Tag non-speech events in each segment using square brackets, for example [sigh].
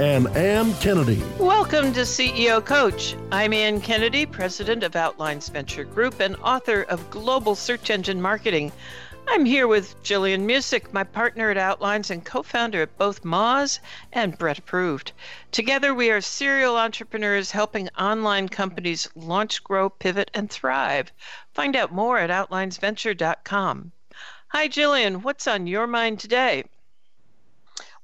and Anne Kennedy. Welcome to CEO Coach. I'm Anne Kennedy, president of Outlines Venture Group and author of Global Search Engine Marketing. I'm here with Jillian Muessig, my partner at Outlines and co founder at both Moz and Brett Approved. Together, we are serial entrepreneurs helping online companies launch, grow, pivot, and thrive. Find out more at outlinesventure.com. Hi, Jillian. What's on your mind today?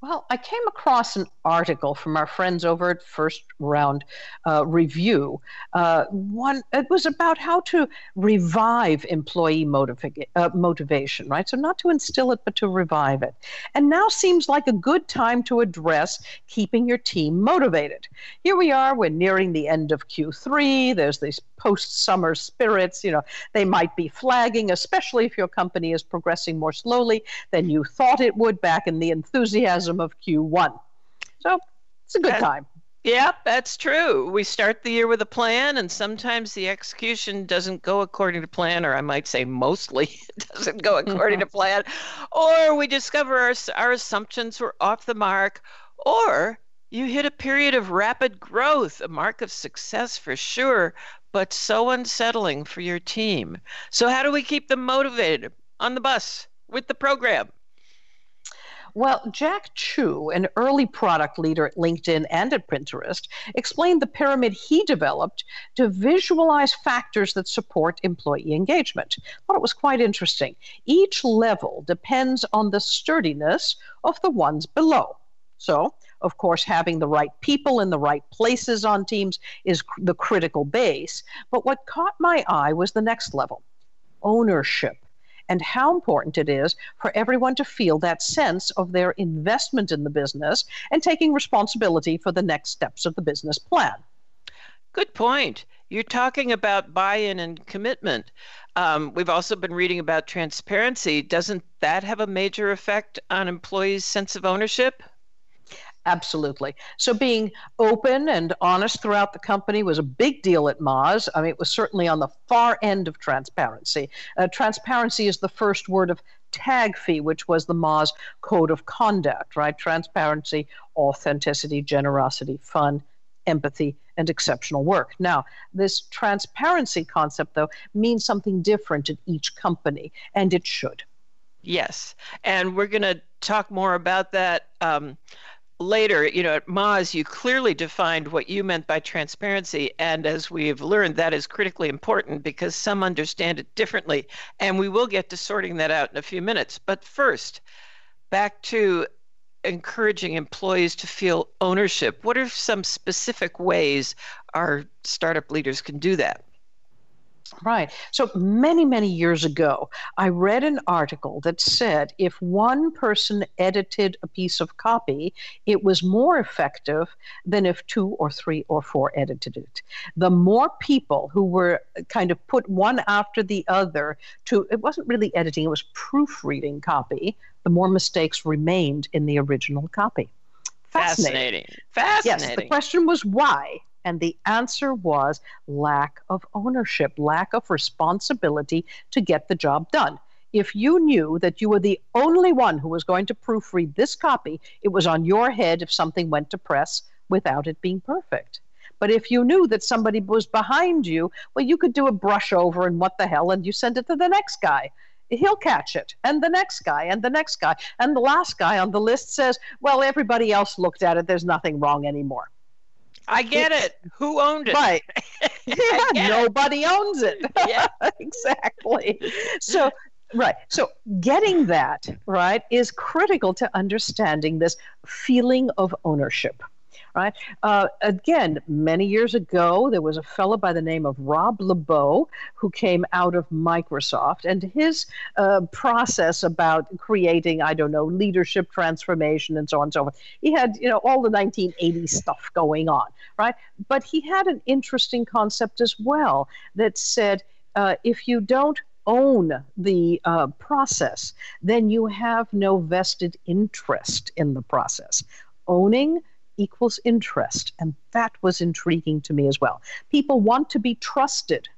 Well, I came across an article from our friends over at First Round uh, Review. Uh, one it was about how to revive employee motiva- uh, motivation, right? So not to instill it, but to revive it. And now seems like a good time to address keeping your team motivated. Here we are. We're nearing the end of Q3. There's these post-summer spirits. You know, they might be flagging, especially if your company is progressing more slowly than you thought it would back in the enthusiasm of Q1. So it's a good that, time. Yeah, that's true. We start the year with a plan, and sometimes the execution doesn't go according to plan, or I might say mostly [laughs] it doesn't go according to [laughs] plan, or we discover our, our assumptions were off the mark, or you hit a period of rapid growth, a mark of success for sure, but so unsettling for your team. So, how do we keep them motivated on the bus with the program? Well, Jack Chu, an early product leader at LinkedIn and at Pinterest, explained the pyramid he developed to visualize factors that support employee engagement. Thought it was quite interesting. Each level depends on the sturdiness of the ones below. So, of course, having the right people in the right places on teams is the critical base. But what caught my eye was the next level ownership and how important it is for everyone to feel that sense of their investment in the business and taking responsibility for the next steps of the business plan. Good point. You're talking about buy in and commitment. Um, we've also been reading about transparency. Doesn't that have a major effect on employees' sense of ownership? Absolutely. So being open and honest throughout the company was a big deal at Moz. I mean, it was certainly on the far end of transparency. Uh, transparency is the first word of TAGFEE, which was the Moz code of conduct, right? Transparency, authenticity, generosity, fun, empathy, and exceptional work. Now, this transparency concept, though, means something different at each company, and it should. Yes. And we're going to talk more about that. Um, later, you know, at Moz, you clearly defined what you meant by transparency. And as we've learned, that is critically important because some understand it differently. And we will get to sorting that out in a few minutes. But first, back to encouraging employees to feel ownership, what are some specific ways our startup leaders can do that? Right. So many, many years ago, I read an article that said if one person edited a piece of copy, it was more effective than if two or three or four edited it. The more people who were kind of put one after the other to, it wasn't really editing, it was proofreading copy, the more mistakes remained in the original copy. Fascinating. Fascinating. Yes, the question was why. And the answer was lack of ownership, lack of responsibility to get the job done. If you knew that you were the only one who was going to proofread this copy, it was on your head if something went to press without it being perfect. But if you knew that somebody was behind you, well, you could do a brush over and what the hell, and you send it to the next guy. He'll catch it, and the next guy, and the next guy. And the last guy on the list says, Well, everybody else looked at it. There's nothing wrong anymore. I get it. Who owned it? Right. [laughs] yeah, nobody it. owns it. [laughs] Yeah. [laughs] exactly. So Right. So getting that, right, is critical to understanding this feeling of ownership right? Uh, again, many years ago, there was a fellow by the name of Rob LeBeau who came out of Microsoft, and his uh, process about creating, I don't know, leadership transformation and so on and so forth. He had, you know, all the 1980s stuff going on, right? But he had an interesting concept as well that said, uh, if you don't own the uh, process, then you have no vested interest in the process. Owning equals interest. And that was intriguing to me as well. People want to be trusted.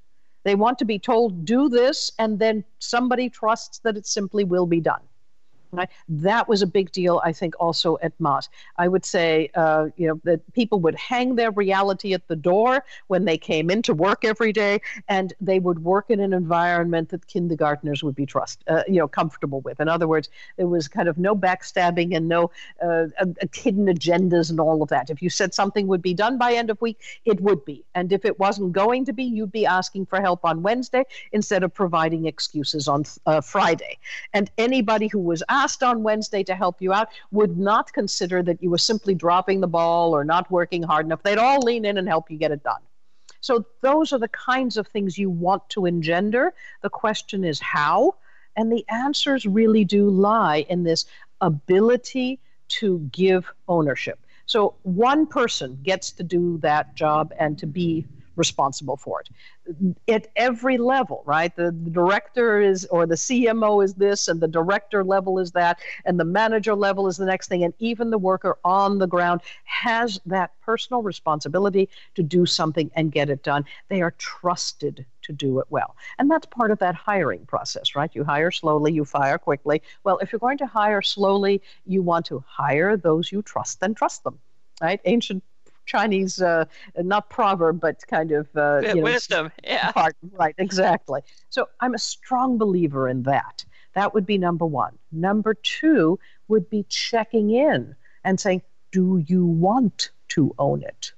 They want to be told, do this, and then somebody trusts that it simply will be done. That was a big deal, I think, also at Moz. I would say, uh, you know, that people would hang their reality at the door when they came into work every day, and they would work in an environment that kindergartners would be trust, uh, you know, comfortable with. In other words, there was kind of no backstabbing and no uh, hidden agendas and all of that. If you said something would be done by end of week, it would be, and if it wasn't going to be, you'd be asking for help on Wednesday instead of providing excuses on uh, Friday. And anybody who was asked on Wednesday to help you out would not consider that you were simply dropping the ball or not working hard enough. They'd all lean in and help you get it done. So, those are the kinds of things you want to engender. The question is how? And the answers really do lie in this ability to give ownership. So, one person gets to do that job and to be responsible for it at every level, right? The, the, director is, or the CMO is this, and the director level is that, and the manager level is the next thing, and even the worker on the ground has that personal responsibility to do something and get it done. They are trusted to do it well. And that's part of that hiring process, right? You hire slowly, you fire quickly. Well, if you're going to hire slowly, you want to hire those you trust and trust them right? Ancient Chinese, uh, not proverb, but kind of uh, you know, wisdom. Yeah. [laughs] Part, right, exactly. So I'm a strong believer in that. That would be number one. Number two would be checking in and saying, do you want to own it?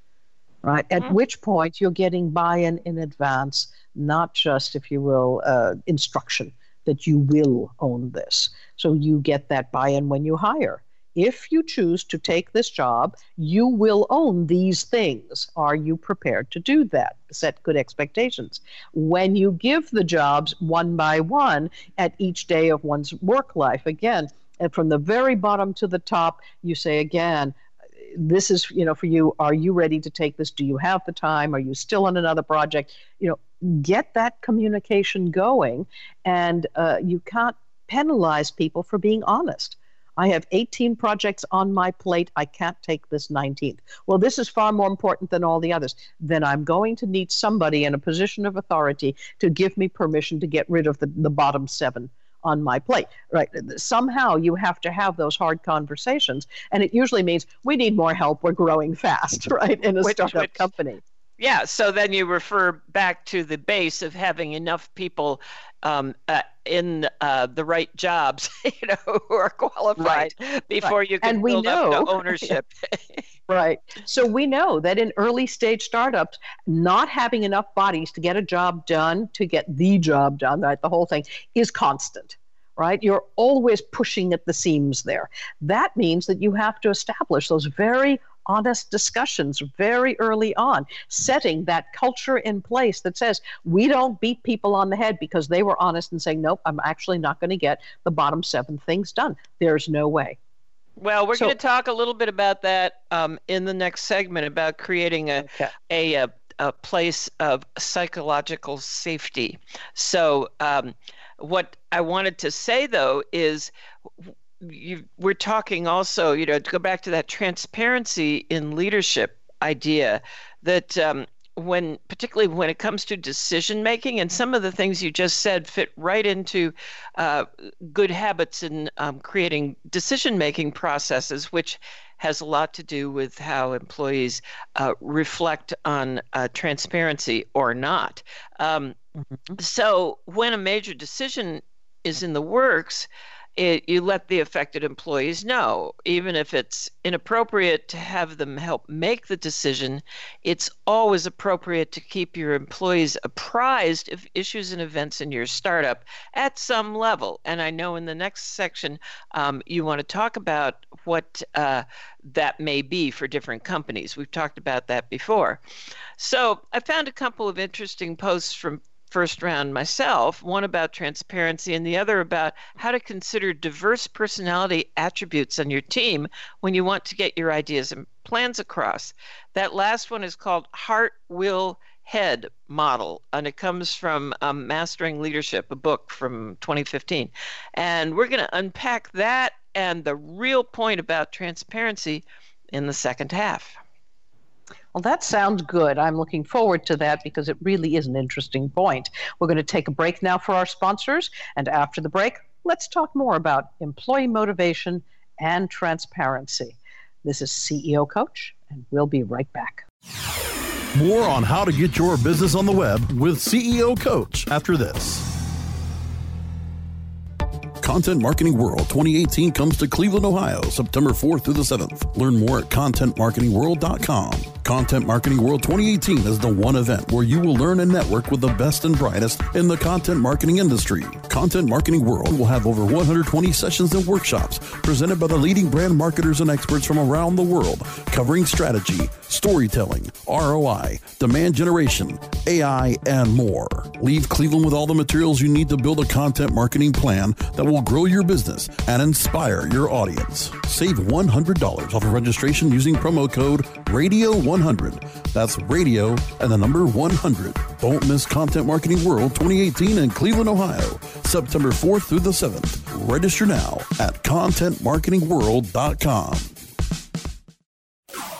Right. At mm-hmm. which point you're getting buy in in advance, not just, if you will, uh, instruction that you will own this. So you get that buy in when you hire if you choose to take this job, you will own these things. Are you prepared to do that? Set good expectations. When you give the jobs one by one at each day of one's work life, again, and from the very bottom to the top, you say again, this is you know for you are you ready to take this do you have the time are you still on another project you know get that communication going and uh, you can't penalize people for being honest I have 18 projects on my plate. I can't take this 19th. Well, this is far more important than all the others. Then I'm going to need somebody in a position of authority to give me permission to get rid of the, the bottom seven on my plate right somehow you have to have those hard conversations and it usually means we need more help we're growing fast [laughs] right in a which, startup which, company yeah so then you refer back to the base of having enough people um, uh, in uh, the right jobs, [laughs] you know, who are qualified right. before right. you can and we build know, up [laughs] ownership. right. So we know that in early stage startups, not having enough bodies to get a job done, to get the job done, right, the whole thing is constant right? You're always pushing at the seams there. That means that you have to establish those very honest discussions very early on, setting that culture in place that says we don't beat people on the head because they were honest and saying, nope, I'm actually not going to get the bottom seven things done. There's no way. Well, we're so, going to talk a little bit about that um, in the next segment about creating a, okay. a, a, a, place of psychological safety. So, um, what I wanted to say though is you, we're talking also, you know, to go back to that transparency in leadership idea that um, when particularly when it comes to decision making and some of the things you just said fit right into uh, good habits in um, creating decision making processes which has a lot to do with how employees uh, reflect on uh, transparency or not um, mm-hmm. so when a major decision is in the works it, you let the affected employees know. Even if it's inappropriate to have them help make the decision, it's always appropriate to keep your employees apprised of issues and events in your startup at some level. And I know in the next section, um, you want to talk about what uh, that may be for different companies. We've talked about that before. So I found a couple of interesting posts from first round myself, one about transparency and the other about how to consider diverse personality attributes on your team when you want to get your ideas and plans across. That last one is called Heart, Will, Head model, and it comes from um, Mastering Leadership, a book from 2015. And we're going to unpack that and the real point about transparency in the second half. Well, that sounds good. I'm looking forward to that because it really is an interesting point. We're going to take a break now for our sponsors, and after the break, let's talk more about employee motivation and transparency. This is CEO Coach, and we'll be right back. More on how to get your business on the web with CEO Coach after this. Content Marketing World 2018 comes to Cleveland, Ohio, September 4th through the 7th. Learn more at contentmarketingworld.com. Content Marketing World 2018 is the one event where you will learn and network with the best and brightest in the content marketing industry. Content Marketing World will have over 120 sessions and workshops presented by the leading brand marketers and experts from around the world, covering strategy, storytelling, ROI, demand generation, AI, and more. Leave Cleveland with all the materials you need to build a content marketing plan that will grow your business and inspire your audience. Save $100 off of registration using promo code RADIO100. That's radio and the number 100. Don't miss Content Marketing World 2018 in Cleveland, Ohio, September 4th through the 7th. Register now at contentmarketingworld.com.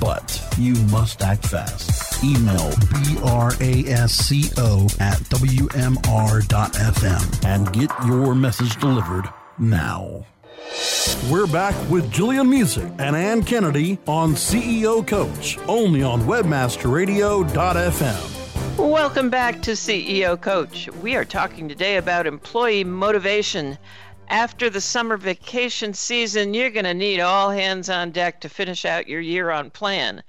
But you must act fast. Email brasco at wmr.fm and get your message delivered now. We're back with Jillian Muessig and Anne Kennedy on CEO Coach, only on WebmasterRadio.fm. Welcome back to CEO Coach. We are talking today about employee motivation after the summer vacation season, you're going to need all hands on deck to finish out your year on plan.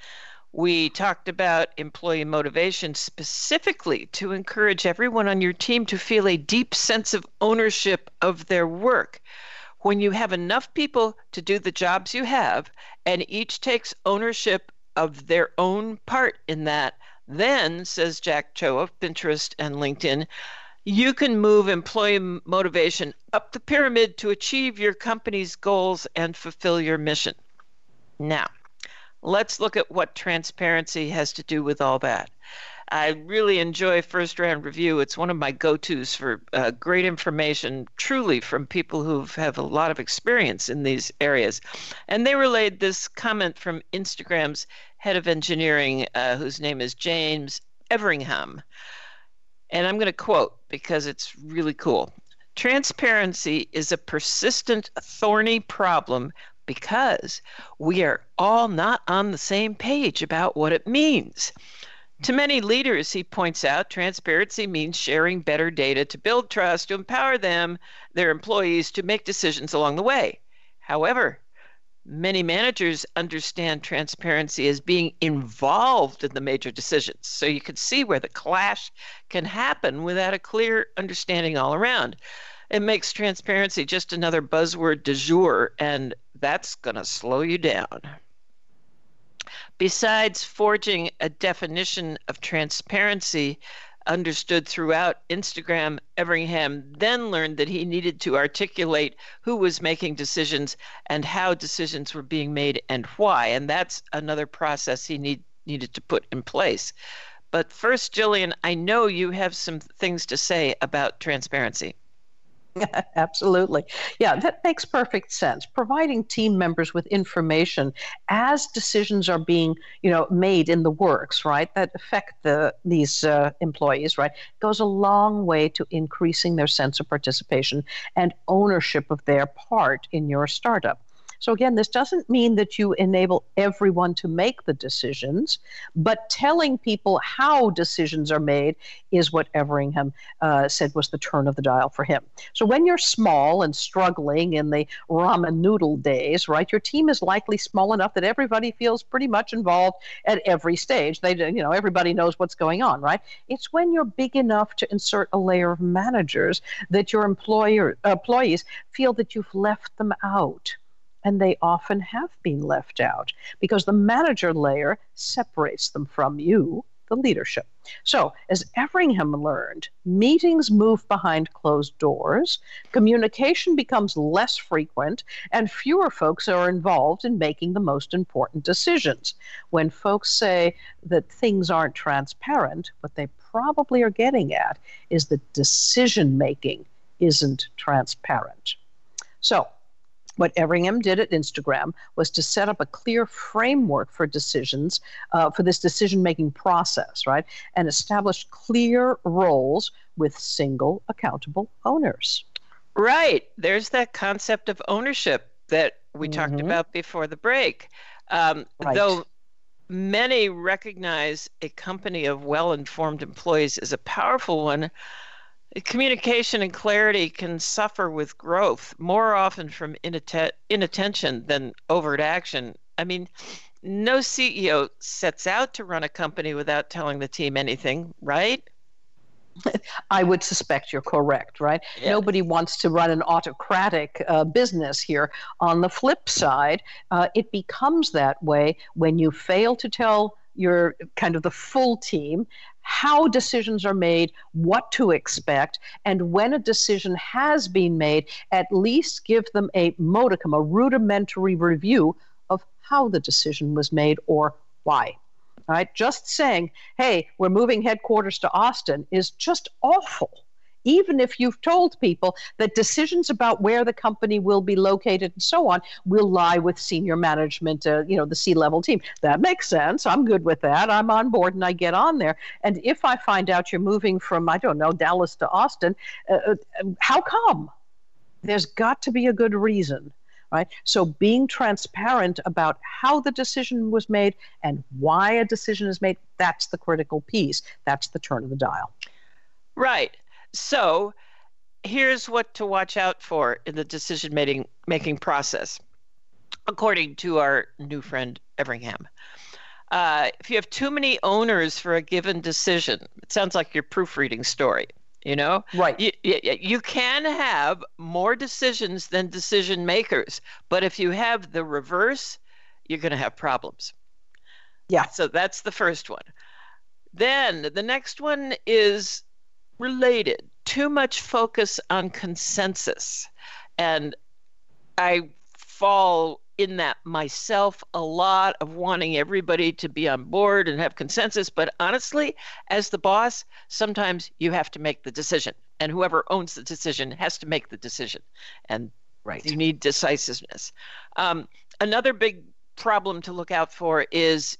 We talked about employee motivation specifically to encourage everyone on your team to feel a deep sense of ownership of their work. When you have enough people to do the jobs you have, and each takes ownership of their own part in that, then, says Jack Cho of Pinterest and LinkedIn, you can move employee motivation up the pyramid to achieve your company's goals and fulfill your mission. Now, let's look at what transparency has to do with all that. I really enjoy First Round Review. It's one of my go tos for uh, great information, truly from people who have a lot of experience in these areas. And they relayed this comment from Instagram's head of engineering, uh, whose name is James Everingham. And I'm going to quote because it's really cool. Transparency is a persistent, thorny problem because we are all not on the same page about what it means. To many leaders, he points out, transparency means sharing better data to build trust, to empower them, their employees, to make decisions along the way. However, many managers understand transparency as being involved in the major decisions. So you can see where the clash can happen without a clear understanding all around. It makes transparency just another buzzword du jour, and that's going to slow you down. Besides forging a definition of transparency understood throughout Instagram, Everingham then learned that he needed to articulate who was making decisions and how decisions were being made and why. And that's another process he need, needed to put in place. But first, Jillian, I know you have some things to say about transparency. [laughs] Absolutely. Yeah, that makes perfect sense. Providing team members with information as decisions are being, you know, made in the works, right, that affect the these uh, employees, right, goes a long way to increasing their sense of participation and ownership of their part in your startup. So, again, this doesn't mean that you enable everyone to make the decisions, but telling people how decisions are made is what Everingham uh, said was the turn of the dial for him. So, when you're small and struggling in the ramen noodle days, right, your team is likely small enough that everybody feels pretty much involved at every stage. They, you know, everybody knows what's going on, right? It's when you're big enough to insert a layer of managers that your employer, employees feel that you've left them out and they often have been left out because the manager layer separates them from you, the leadership. So, as Everingham learned, meetings move behind closed doors, communication becomes less frequent, and fewer folks are involved in making the most important decisions. When folks say that things aren't transparent, what they probably are getting at is that decision making isn't transparent. So, what Everingham did at Instagram was to set up a clear framework for decisions, uh, for this decision making process, right? And establish clear roles with single accountable owners. Right. There's that concept of ownership that we mm-hmm. talked about before the break. Um, right. Though many recognize a company of well informed employees as a powerful one, communication and clarity can suffer with growth more often from inatten- inattention than overt action. I mean, no CEO sets out to run a company without telling the team anything, right? I would suspect you're correct, right? Yes. Nobody wants to run an autocratic uh, business here. On the flip side, uh, it becomes that way when you fail to tell your kind of the full team how decisions are made, what to expect, and when a decision has been made, at least give them a modicum, a rudimentary review of how the decision was made or why. All right, just saying, hey, we're moving headquarters to Austin is just awful even if you've told people that decisions about where the company will be located and so on will lie with senior management, uh, you know, the C level team. That makes sense. I'm good with that. I'm on board and I get on there. And if I find out you're moving from, I don't know, Dallas to Austin, uh, uh how come? There's got to be a good reason right? So being transparent about how the decision was made and why a decision is made, that's the critical piece. That's the turn of the dial. Right. So here's what to watch out for in the decision making making process, according to our new friend Everingham. uh, if you have too many owners for a given decision, it sounds like your proofreading story. You know, right? You, you, you can have more decisions than decision makers, but if you have the reverse, you're going to have problems. Yeah. So that's the first one. Then the next one is related. Too much focus on consensus. And I fall in that myself a lot of wanting everybody to be on board and have consensus. But honestly, as the boss, sometimes you have to make the decision, and whoever owns the decision has to make the decision. And right. you need decisiveness. Um, another big problem to look out for is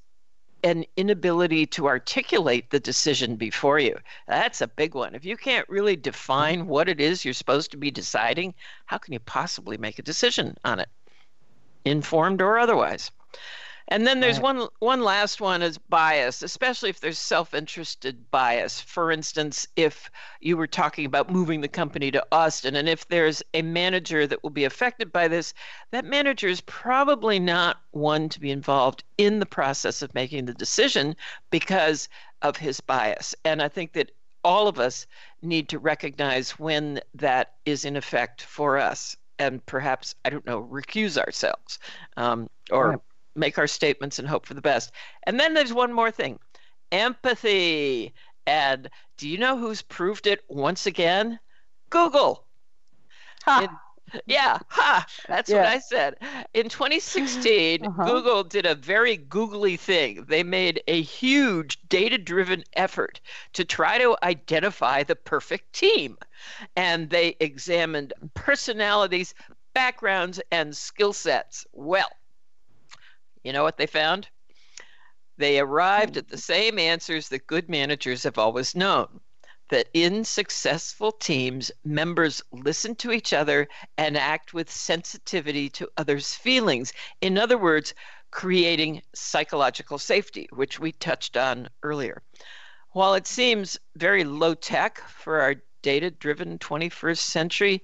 an inability to articulate the decision before you. That's a big one. If you can't really define mm-hmm. what it is you're supposed to be deciding, how can you possibly make a decision on it? informed or otherwise. And then there's right. one one last one is bias, especially if there's self-interested bias. For instance, if you were talking about moving the company to Austin and if there's a manager that will be affected by this, that manager is probably not one to be involved in the process of making the decision because of his bias. And I think that all of us need to recognize when that is in effect for us and perhaps I don't know recuse ourselves um, or. Make our statements and hope for the best. And then there's one more thing, empathy. And do you know who's proved it once again? Google. In yeah, ha, that's yeah. what I said. In 2016, uh-huh. Google did a very googly thing. They made a huge data driven effort to try to identify the perfect team. And they examined personalities, backgrounds, and skill sets. Well, you know what they found? They arrived at the hmm. same answers that good managers have always known that in successful teams, members listen to each other and act with sensitivity to others' feelings. In other words, creating psychological safety, which we touched on earlier. While it seems very low tech for our data driven 21st century,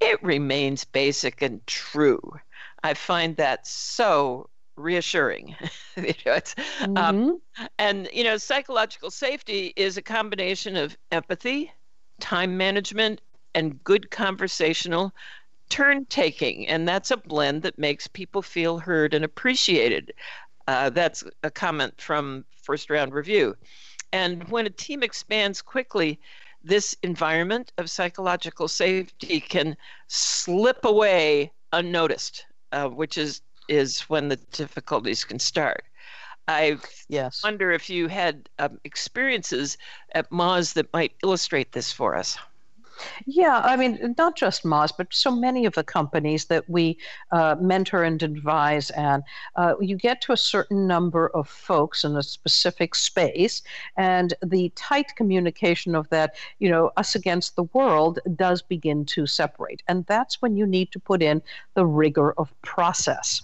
it remains basic and true. I find that so reassuring. [laughs] you know, um, mm-hmm. um, and you know, psychological safety is a combination of empathy, time management, and good conversational turn taking, and that's a blend that makes people feel heard and appreciated. Uh, that's a comment from first round review. And when a team expands quickly, this environment of psychological safety can slip away unnoticed, uh, which is is when the difficulties can start. I yes. wonder if you had um, experiences at Moz that might illustrate this for us. Yeah, I mean, not just Moz, but so many of the companies that we uh, mentor and advise, and uh, you get to a certain number of folks in a specific space, and the tight communication of that, you know, us against the world does begin to separate. And that's when you need to put in the rigor of process.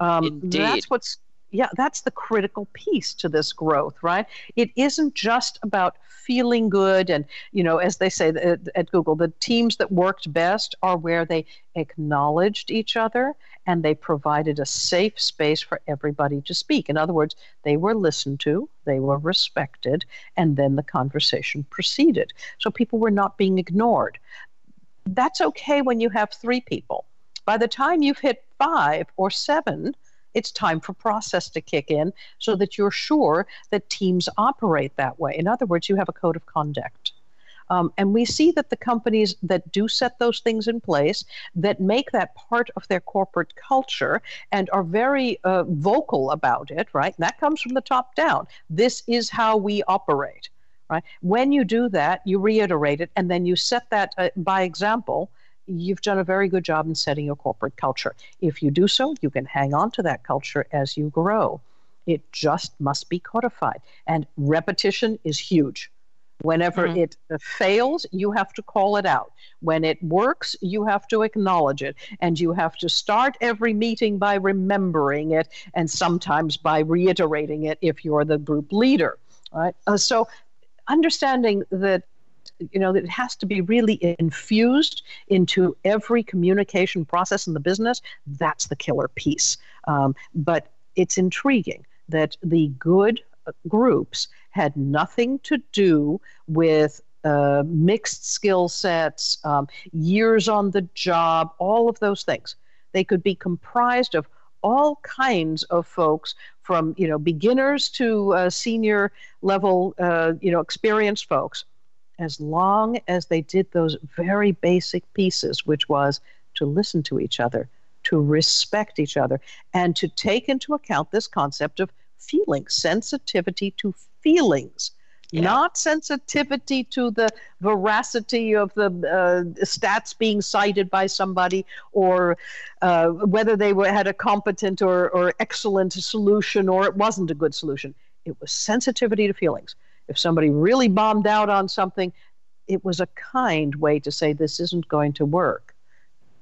Um, Indeed. That's what's yeah, that's the critical piece to this growth, right? It isn't just about feeling good and, you know, as they say at, at, Google, the teams that worked best are where they acknowledged each other and they provided a safe space for everybody to speak. In other words, they were listened to, they were respected, and then the conversation proceeded. So people were not being ignored. That's okay when you have three people. By the time you've hit five or seven, it's time for process to kick in so that you're sure that teams operate that way. In other words, you have a code of conduct. Um, and we see that the companies that do set those things in place, that make that part of their corporate culture and are very uh, vocal about it, right? That comes from the top down. This is how we operate, right? When you do that, you reiterate it, and then you set that uh, by example you've done a very good job in setting your corporate culture. If you do so, you can hang on to that culture as you grow. It just must be codified. And repetition is huge. Whenever mm-hmm. it fails, you have to call it out. When it works, you have to acknowledge it. And you have to start every meeting by remembering it and sometimes by reiterating it if you're the group leader. Right? Uh, so understanding that you know, it has to be really infused into every communication process in the business. That's the killer piece. Um, but it's intriguing that the good groups had nothing to do with uh, mixed skill sets, um, years on the job, all of those things. They could be comprised of all kinds of folks from you know beginners to uh, senior level uh, you know experienced folks as long as they did those very basic pieces which was to listen to each other to respect each other and to take into account this concept of feelings sensitivity to feelings yeah. not sensitivity to the veracity of the uh, stats being cited by somebody or uh, whether they were, had a competent or, or excellent solution or it wasn't a good solution. It was sensitivity to feelings. If somebody really bombed out on something, it was a kind way to say this isn't going to work.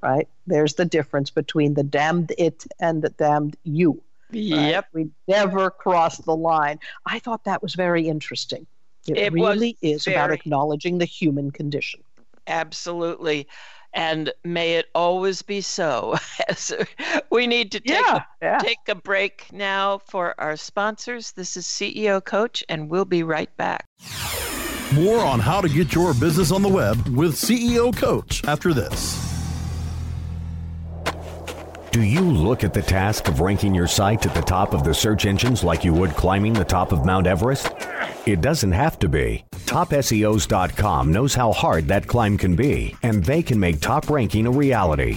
Right? There's the difference between the damned it and the damned you. Yep. We never crossed the line. I thought that was very interesting. It, it really is very, about acknowledging the human condition. Absolutely. And may it always be so. [laughs] we need to take, yeah, a, yeah. take a break now for our sponsors. This is CEO Coach, and we'll be right back. More on how to get your business on the web with CEO Coach after this. Do you look at the task of ranking your site at the top of the search engines like you would climbing the top of Mount Everest? It doesn't have to be. TopSEOs.com knows how hard that climb can be, and they can make top ranking a reality.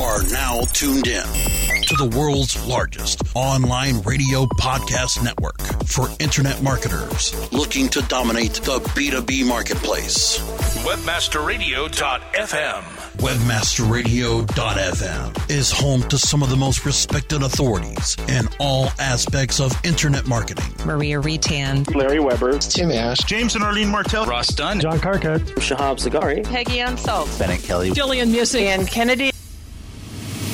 Are now tuned in to the world's largest online radio podcast network for internet marketers looking to dominate the B2B marketplace. Webmasterradio.fm Webmasterradio.fm is home to some of the most respected authorities in all aspects of internet marketing. Maria Retan, Larry Weber, Tim Ash, James and Arlene Martell, Ross Dunn, John Carcutt, Shahab Zagari, Peggy Anne Salz, Bennett Kelley, Jillian Muessig, and Kennedy.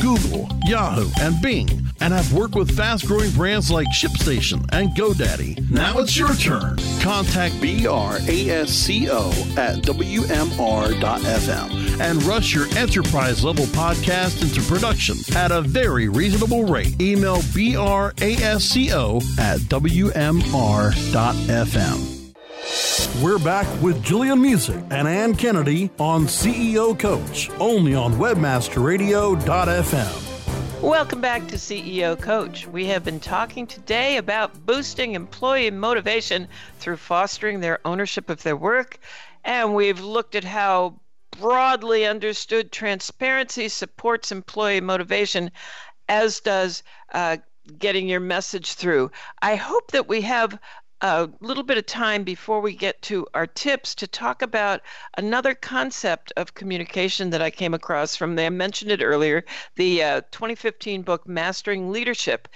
Google, Yahoo, and Bing, and have worked with fast growing brands like ShipStation and GoDaddy. Now it's your turn. Contact BRASCO at WMR.fm and rush your enterprise level podcast into production at a very reasonable rate. Email BRASCO at WMR.fm. We're back with Jillian Muessig and Anne Kennedy on CEO Coach, only on WebmasterRadio.fm. Welcome back to CEO Coach. We have been talking today about boosting employee motivation through fostering their ownership of their work. And we've looked at how broadly understood transparency supports employee motivation, as does uh, getting your message through. I hope that we have a little bit of time before we get to our tips to talk about another concept of communication that I came across from, I mentioned it earlier, the uh, 2015 book Mastering Leadership,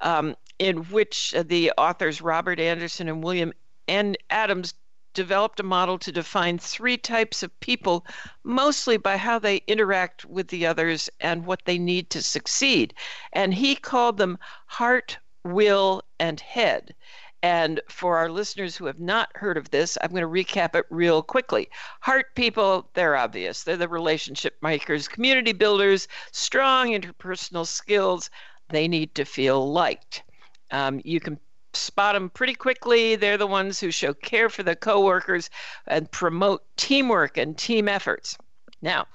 um, in which uh, the authors Robert Anderson and William N. Adams developed a model to define three types of people, mostly by how they interact with the others and what they need to succeed. And he called them heart, will, and head. And for our listeners who have not heard of this, I'm going to recap it real quickly. Heart people, they're obvious. They're the relationship makers, community builders, strong interpersonal skills. They need to feel liked. Um, you can spot them pretty quickly. They're the ones who show care for the coworkers and promote teamwork and team efforts. Now,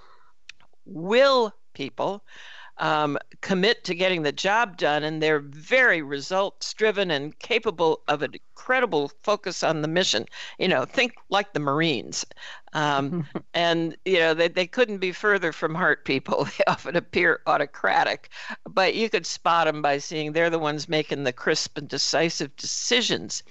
will people um, commit to getting the job done, and they're very results driven and capable of an incredible focus on the mission. You know, think like the Marines. Um, [laughs] and, you know, they, they couldn't be further from heart people. [laughs] They often appear autocratic, but you could spot them by seeing they're the ones making the crisp and decisive decisions.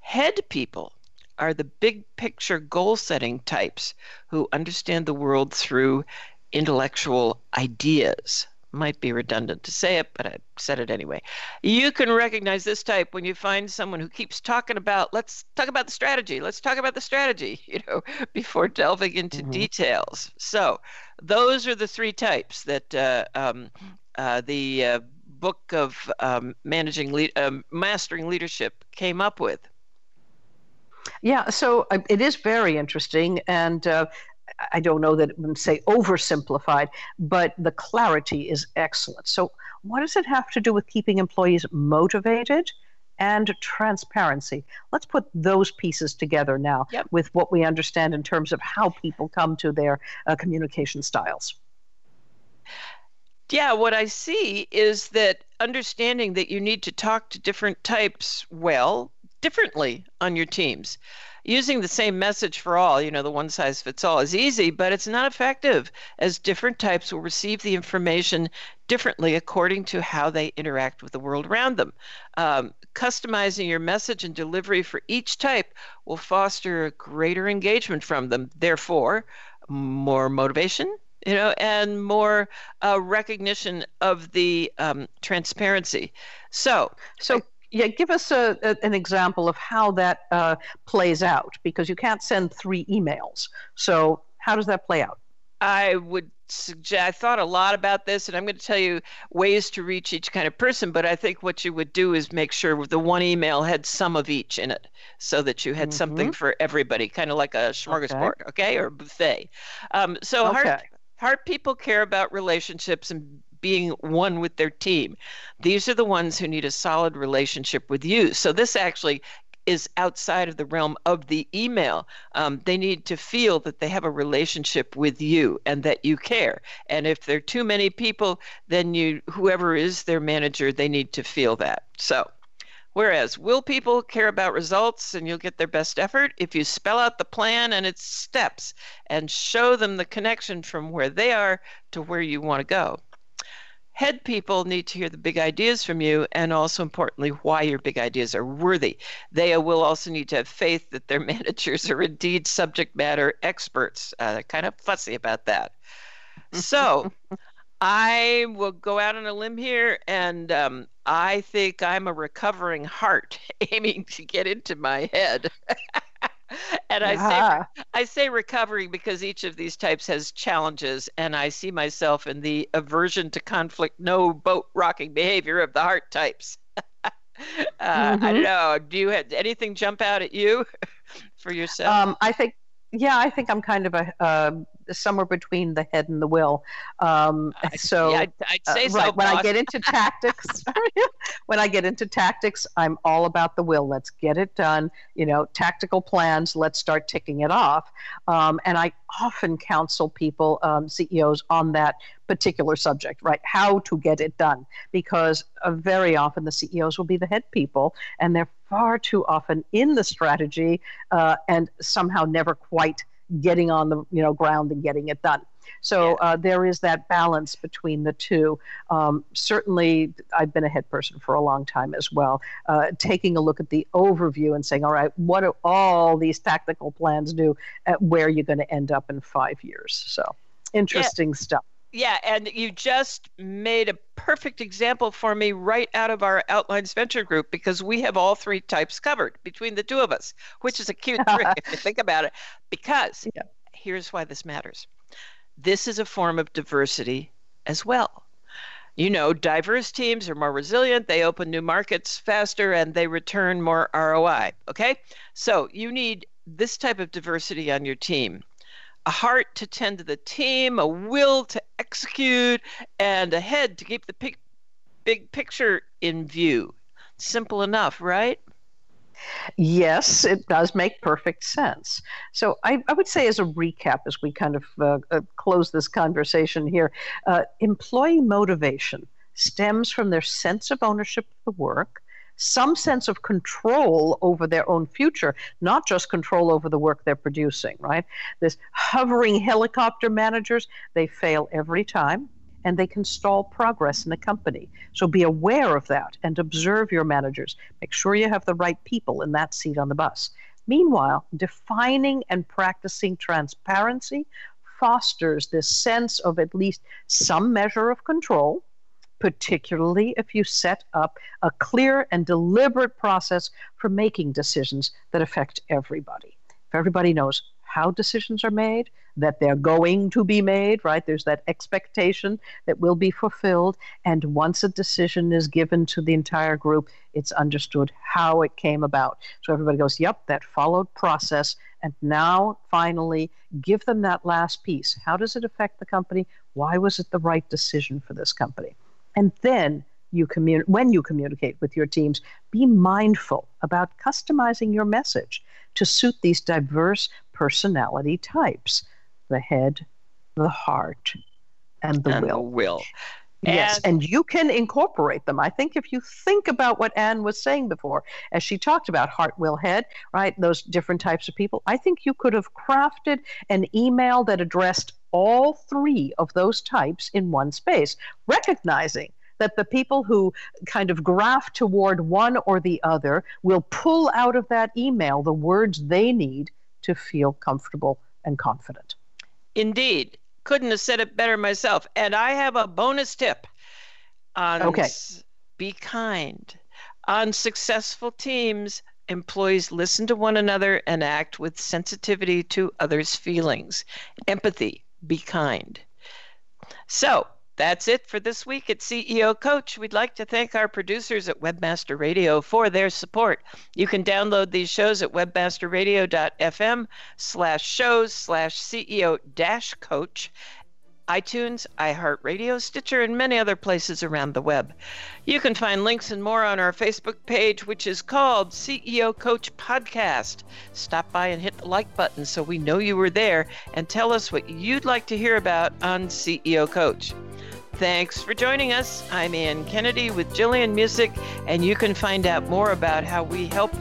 Head people are the big picture goal setting types who understand the world through intellectual ideas might be redundant to say it, but I said it anyway. You can recognize this type when you find someone who keeps talking about, let's talk about the strategy, let's talk about the strategy, [laughs] you know, before delving into mm-hmm. details. So, those are the three types that uh, um, uh, the uh, book of um, managing le- um, mastering leadership came up with. Yeah, so uh, it is very interesting, and uh, I don't know that it would say oversimplified, but the clarity is excellent. So, what does it have to do with keeping employees motivated? and transparency. Let's put those pieces together now yep. with what we understand in terms of how people come to their uh, communication styles. Yeah, what I see is that understanding that you need to talk to different types well, differently on your teams using the same message for all, you know, the one size fits all is easy, but it's not effective as different types will receive the information differently according to how they interact with the world around them. Um, customizing your message and delivery for each type will foster greater engagement from them. Therefore, more motivation, you know, and more uh, recognition of the um, transparency. So, so yeah, give us a, a, an example of how that uh, plays out because you can't send three emails. So, how does that play out? I would suggest, I thought a lot about this, and I'm going to tell you ways to reach each kind of person. But I think what you would do is make sure the one email had some of each in it so that you had mm-hmm. something for everybody, kind of like a smorgasbord, okay, okay or buffet. Um, so, okay. heart, heart people care about relationships and being one with their team. These are the ones who need a solid relationship with you. So this actually is outside of the realm of the email. Um, they need to feel that they have a relationship with you and that you care. And if there are too many people, then you, whoever is their manager, they need to feel that. So. Whereas, will people care about results and you'll get their best effort if you spell out the plan and its steps and show them the connection from where they are to where you want to go? Head people need to hear the big ideas from you and also importantly why your big ideas are worthy. They will also need to have faith that their [laughs] managers are indeed subject matter experts. Uh, kind of fussy about that. So i will go out on a limb here and um, i think i'm a recovering heart [laughs] aiming to get into my head [laughs] [laughs] and I say I say recovering because each of these types has challenges, and I see myself in the aversion to conflict, no boat rocking behavior of the heart types. [laughs] uh, mm-hmm. I don't know. Do you have anything jump out at you [laughs] for yourself? Um, I think, yeah, I think I'm kind of a uh, somewhere between the head and the will. Um, so, yeah, I'd, I'd say uh, so. Right. When I get into tactics, [laughs] [laughs] when I get into tactics, I'm all about the will. Let's get it done. You know, tactical plans. Let's start ticking it off. Um, and I often counsel people, um, CEOs, on that particular subject, right? How to get it done, because uh, very often the CEOs will be the head people, and they're far too often in the strategy uh, and somehow never quite getting on the you know ground and getting it done. So uh, there is that balance between the two. Um, certainly, I've been a head person for a long time as well. Uh, taking a look at the overview and saying, all right, what do all these tactical plans do? At where you're going to end up in five years? So interesting yeah. stuff. Yeah, and you just made a perfect example for me right out of our Outlines Venture Group because we have all three types covered between the two of us, which is a cute trick if you think about it. Because [laughs] yeah. here's why this matters this is a form of diversity as well. You know, diverse teams are more resilient, they open new markets faster, and they return more ROI. Okay? So you need this type of diversity on your team a heart to tend to the team, a will to execute, and a head to keep the big, big picture in view. Simple enough, right? Yes, it does make perfect sense. So, I, I would say, as a recap, as we kind of uh, uh, close this conversation here, uh, employee motivation stems from their sense of ownership of the work, some sense of control over their own future, not just control over the work they're producing, right? This hovering helicopter managers, they fail every time and they can stall progress in a company. So be aware of that and observe your managers. Make sure you have the right people in that seat on the bus. Meanwhile, defining and practicing transparency fosters this sense of at least some measure of control, particularly if you set up a clear and deliberate process for making decisions that affect everybody. If everybody knows how decisions are made, that they're going to be made, right? There's that expectation that will be fulfilled. And once a decision is given to the entire group, it's understood how it came about. So everybody goes, yep, that followed process. And now finally give them that last piece. How does it affect the company? Why was it the right decision for this company? And then you commun- when you communicate with your teams, be mindful about customizing your message to suit these diverse personality types the head, the heart, and the and will. The will. Yes, and, and you can incorporate them. I think if you think about what Anne was saying before, as she talked about heart, will, head, right, those different types of people, I think you could have crafted an email that addressed all three of those types in one space, recognizing that the people who kind of graft toward one or the other will pull out of that email the words they need to feel comfortable and confident. Indeed. Couldn't have said it better myself. And I have a bonus tip on okay. be kind. On successful teams, employees listen to one another and act with sensitivity to others' feelings. Empathy, be kind. So, that's it for this week at CEO Coach. We'd like to thank our producers at Webmaster Radio for their support. You can download these shows at webmasterradio.fm slash shows slash CEO dash coach iTunes, iHeartRadio, Stitcher, and many other places around the web. You can find links and more on our Facebook page, which is called CEO Coach Podcast. Stop by and hit the like button so we know you were there and tell us what you'd like to hear about on CEO Coach. Thanks for joining us. I'm Anne Kennedy with Jillian Muessig, and you can find out more about how we help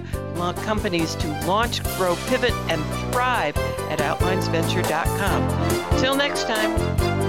companies to launch, grow, pivot, and thrive at outlinesventure.com. Till next time.